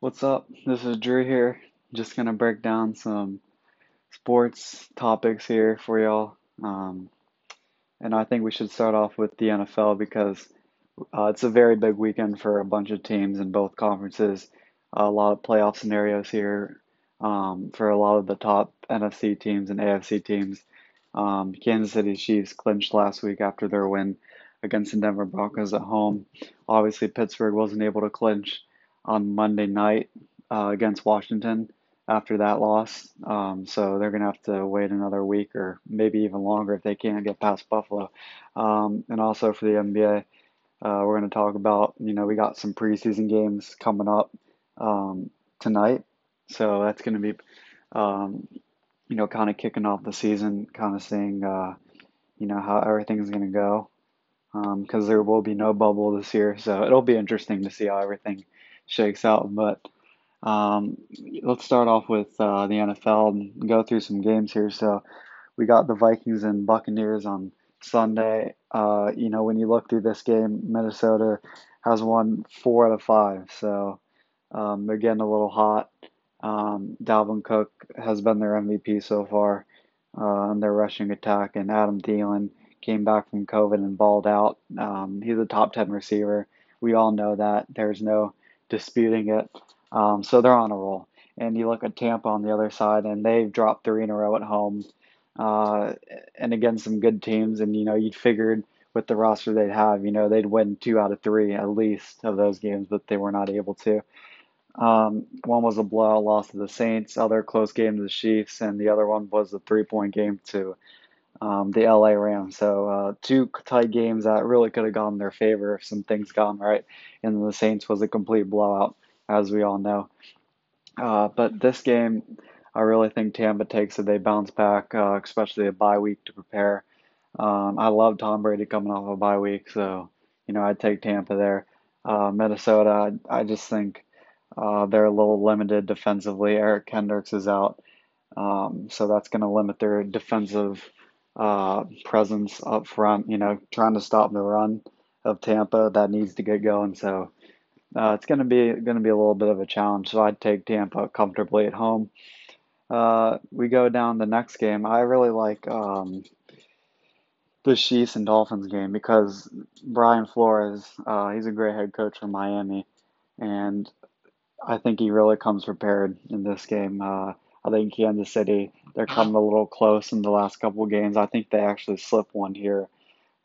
What's up? This is Drew here. Just gonna break down some sports topics here for y'all. Um, and I think we should start off with the NFL because uh, it's a very big weekend for a bunch of teams in both conferences. a lot of playoff scenarios here um, for a lot of the top NFC teams and AFC teams. Um, Kansas City Chiefs clinched last week after their win against the Denver Broncos at home. Obviously, Pittsburgh wasn't able to clinch on Monday night uh, against Washington after that loss. Um, so they're going to have to wait another week or maybe even longer if they can't get past Buffalo. Um, and also for the NBA, uh, we're going to talk about, you know, we got some preseason games coming up um, tonight. So that's going to be, um, you know, kind of kicking off the season, kind of seeing, uh, you know, how everything's going to go. Because um, there will be no bubble this year. So it'll be interesting to see how everything shakes out. But um, let's start off with uh, the NFL and go through some games here. So we got the Vikings and Buccaneers on Sunday. Uh, you know, when you look through this game, Minnesota has won four out of five. So um, they're getting a little hot. Um, Dalvin Cook has been their MVP so far uh, on their rushing attack, and Adam Thielen came back from COVID and balled out. Um, he's a top 10 receiver. We all know that. There's no disputing it. Um, so they're on a roll. And you look at Tampa on the other side, and they've dropped three in a row at home, uh, and against some good teams. And you know, you'd figured with the roster they'd have, you know, they'd win two out of three at least of those games, but they were not able to. Um, one was a blowout loss to the Saints, other close game to the Chiefs, and the other one was a three-point game to um, the LA Rams. So uh, two tight games that really could have gone in their favor if some things gone right. And the Saints was a complete blowout, as we all know. Uh, but this game, I really think Tampa takes it. They bounce back, uh, especially a bye week to prepare. Um, I love Tom Brady coming off a bye week, so you know I'd take Tampa there. Uh, Minnesota, I, I, just think uh, they're a little limited defensively. Eric Kendricks is out, um, so that's going to limit their defensive uh, presence up front. You know, trying to stop the run of Tampa that needs to get going. So uh, it's going to be going to be a little bit of a challenge. So I'd take Tampa comfortably at home. Uh, we go down the next game. I really like um, the Chiefs and Dolphins game because Brian Flores, uh, he's a great head coach from Miami, and I think he really comes prepared in this game. I think Kansas City, they're coming a little close in the last couple of games. I think they actually slipped one here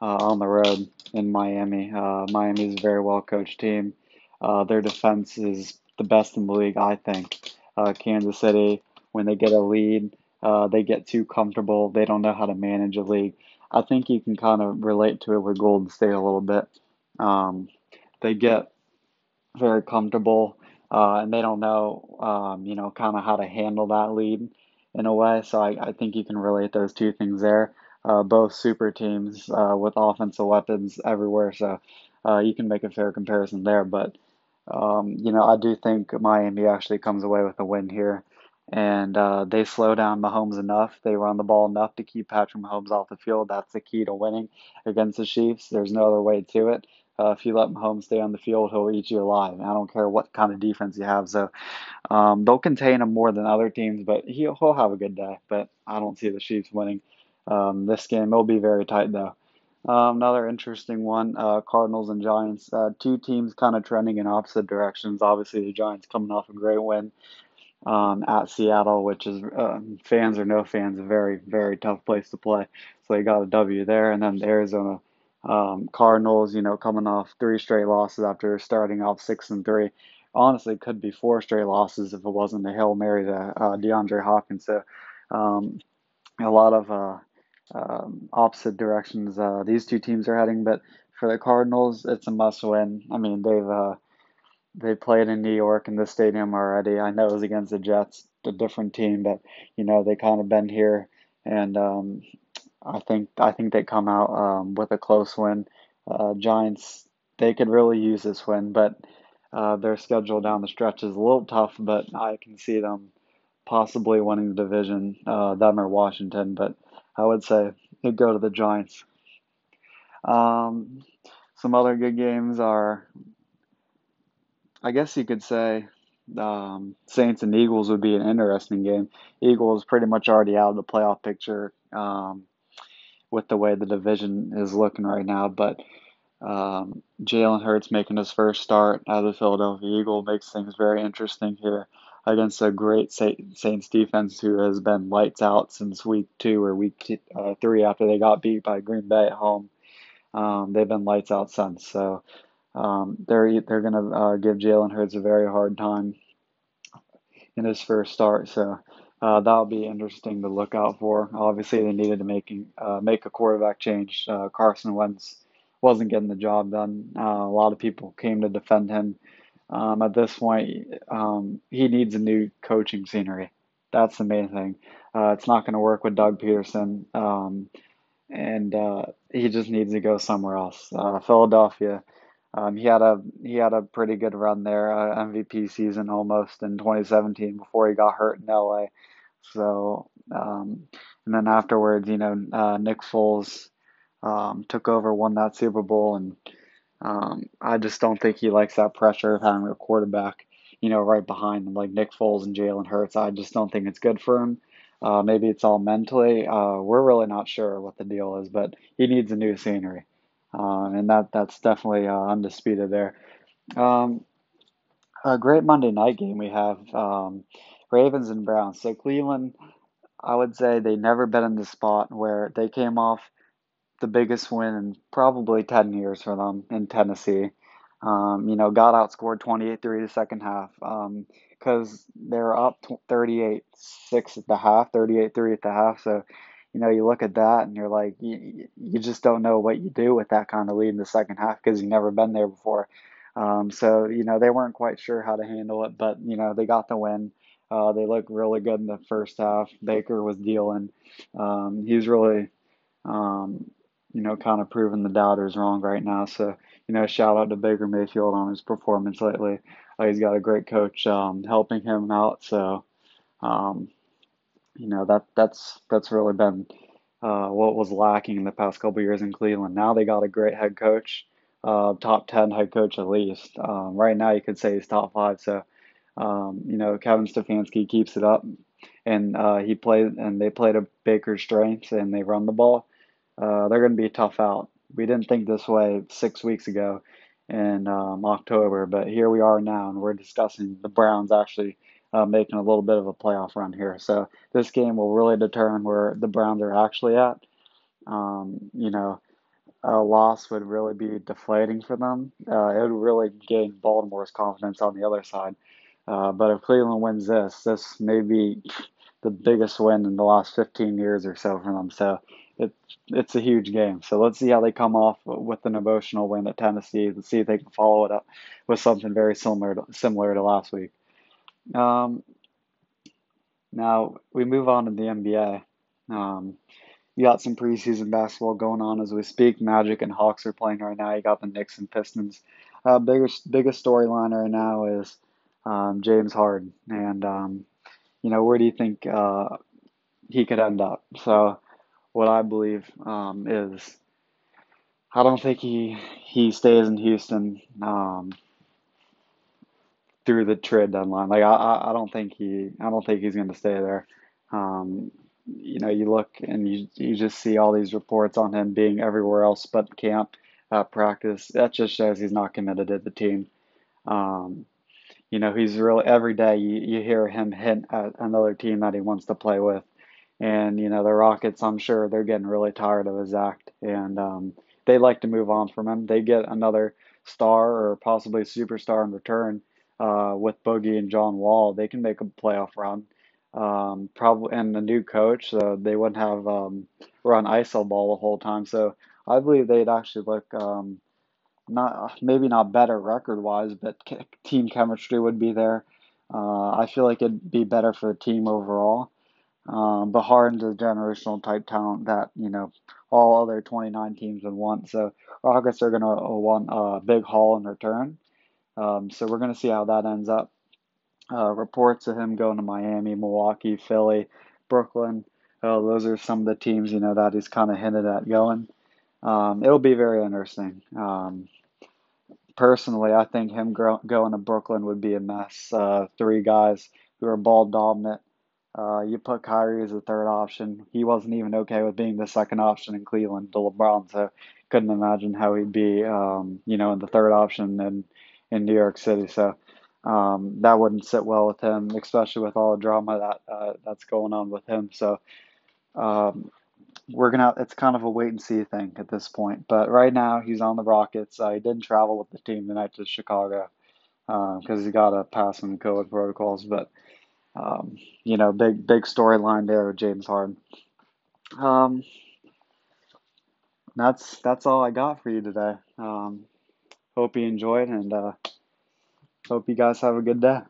uh, on the road in Miami. Uh, Miami is a very well coached team. Uh, their defense is the best in the league, I think. Uh, Kansas City, when they get a lead, uh, they get too comfortable. They don't know how to manage a league. I think you can kind of relate to it with Golden State a little bit. Um, they get very comfortable uh, and they don't know, um, you know, kind of how to handle that lead in a way. So I, I think you can relate those two things there. Uh, both super teams uh, with offensive weapons everywhere, so uh, you can make a fair comparison there. But um, you know, I do think Miami actually comes away with a win here, and uh, they slow down Mahomes enough. They run the ball enough to keep Patrick Mahomes off the field. That's the key to winning against the Chiefs. There's no other way to it. Uh, if you let Mahomes stay on the field, he'll eat you alive. I don't care what kind of defense you have. So um, they'll contain him more than other teams, but he'll, he'll have a good day. But I don't see the Chiefs winning um, this game. It'll be very tight, though. Um, another interesting one uh, Cardinals and Giants. Uh, two teams kind of trending in opposite directions. Obviously, the Giants coming off a great win um, at Seattle, which is uh, fans or no fans, a very, very tough place to play. So they got a W there. And then the Arizona um, Cardinals, you know, coming off three straight losses after starting off six and three. Honestly, could be four straight losses if it wasn't a hail mary to uh, DeAndre Hopkins. So, um, a lot of uh, um, opposite directions uh, these two teams are heading. But for the Cardinals, it's a must-win. I mean, they've uh, they played in New York in the stadium already. I know it was against the Jets, a different team, but you know they kind of been here, and um, I think I think they come out um, with a close win. Uh, Giants they could really use this win, but uh, their schedule down the stretch is a little tough. But I can see them possibly winning the division, uh, them or Washington. But I would say it go to the Giants. Um, some other good games are, I guess you could say, um, Saints and Eagles would be an interesting game. Eagles pretty much already out of the playoff picture um, with the way the division is looking right now, but um, Jalen Hurts making his first start as a Philadelphia Eagle makes things very interesting here against a great Saints defense who has been lights out since week two or week uh, three after they got beat by Green Bay at home. Um, they've been lights out since. So um, they're they're going to uh, give Jalen Hurts a very hard time in his first start. So uh, that'll be interesting to look out for. Obviously, they needed to make uh, make a quarterback change. Uh, Carson Wentz wasn't getting the job done. Uh, a lot of people came to defend him. Um, at this point, um, he needs a new coaching scenery. That's the main thing. Uh, it's not going to work with Doug Pederson, um, and uh, he just needs to go somewhere else. Philadelphia um, he had a he had a pretty good run there, uh, MVP season almost in 2017 before he got hurt in LA. So um, and then afterwards, you know, uh, Nick Foles um, took over, won that Super Bowl, and um, I just don't think he likes that pressure of having a quarterback, you know, right behind him like Nick Foles and Jalen Hurts. I just don't think it's good for him. Uh, maybe it's all mentally. Uh, we're really not sure what the deal is, but he needs a new scenery uh, and that that's definitely uh, undisputed there. Um, a great Monday night game we have um, Ravens and Browns. So Cleveland, I would say they never been in the spot where they came off the biggest win in probably 10 years for them in Tennessee. Um, you know, got outscored 28 3 the second half because um, they're up 38 6 at the half, 38 3 at the half. So you know, you look at that and you're like, you, you just don't know what you do with that kind of lead in the second half because you've never been there before. Um, so, you know, they weren't quite sure how to handle it, but, you know, they got the win. Uh, they looked really good in the first half. Baker was dealing. Um, he's really, um, you know, kind of proving the doubters wrong right now. So, you know, shout out to Baker Mayfield on his performance lately. Uh, he's got a great coach um, helping him out. So, um, you know that that's that's really been uh, what was lacking in the past couple years in Cleveland. Now they got a great head coach, uh, top ten head coach at least. Um, right now, you could say he's top five. So, um, you know, Kevin Stefanski keeps it up, and uh, he played and they played a Baker's strengths and they run the ball. Uh, they're going to be tough out. We didn't think this way six weeks ago in um, October, but here we are now, and we're discussing the Browns actually uh, making a little bit of a playoff run here. So this game will really determine where the Browns are actually at. Um, you know, a loss would really be deflating for them. Uh, it would really gain Baltimore's confidence on the other side. Uh, but if Cleveland wins this, this may be the biggest win in the last 15 years or so for them. So it's it's a huge game. So let's see how they come off with an emotional win at Tennessee. Let's see if they can follow it up with something very similar to, similar to last week. Um, now we move on to the NBA. Um, you got some preseason basketball going on as we speak. Magic and Hawks are playing right now. You got the Knicks and Pistons. Uh, biggest biggest storyline right now is um, James Harden, and um, you know where do you think uh, he could end up? So, what I believe um, is, I don't think he he stays in Houston. Um, through the trade deadline. Like I, I don't think he, I don't think he's going to stay there. Um, you know, you look and you you just see all these reports on him being everywhere else but camp, at practice. That just shows he's not committed to the team. Um, you know, he's really every day you, you hear him hint at another team that he wants to play with. And, you know, the Rockets, I'm sure they're getting really tired of his act and um, they like to move on from him. They get another star or possibly superstar in return uh, with Boogie and John Wall, they can make a playoff run. Um, probably and the new coach, so they wouldn't have um, run ISO ball the whole time. So I believe they'd actually look um, not maybe not better record wise, but team chemistry would be there. Uh, I feel like it'd be better for the team overall. Um, but Harden's a generational type talent that you know all other 29 teams would want. So Rockets are gonna want a big haul in return. Um, so we're going to see how that ends up. Uh, reports of him going to Miami, Milwaukee, Philly, Brooklyn. Uh, those are some of the teams you know that he's kind of hinted at going. Um, it'll be very interesting. Um, personally, I think him gro- going to Brooklyn would be a mess. Uh, three guys who are ball dominant. Uh, you put Kyrie as a third option. He wasn't even okay with being the second option in Cleveland to LeBron, so couldn't imagine how he'd be, um, you know, in the third option in in New York City. So um, that wouldn't sit well with him, especially with all the drama that uh, that's going on with him. So um, we're gonna. It's kind of a wait and see thing at this point. But right now he's on the Rockets. Uh, he didn't travel with the team tonight to Chicago because uh, he got to pass some COVID protocols. But um, you know, big big storyline there with James Harden. Um, that's that's all I got for you today. Um, hope you enjoyed and uh, hope you guys have a good day.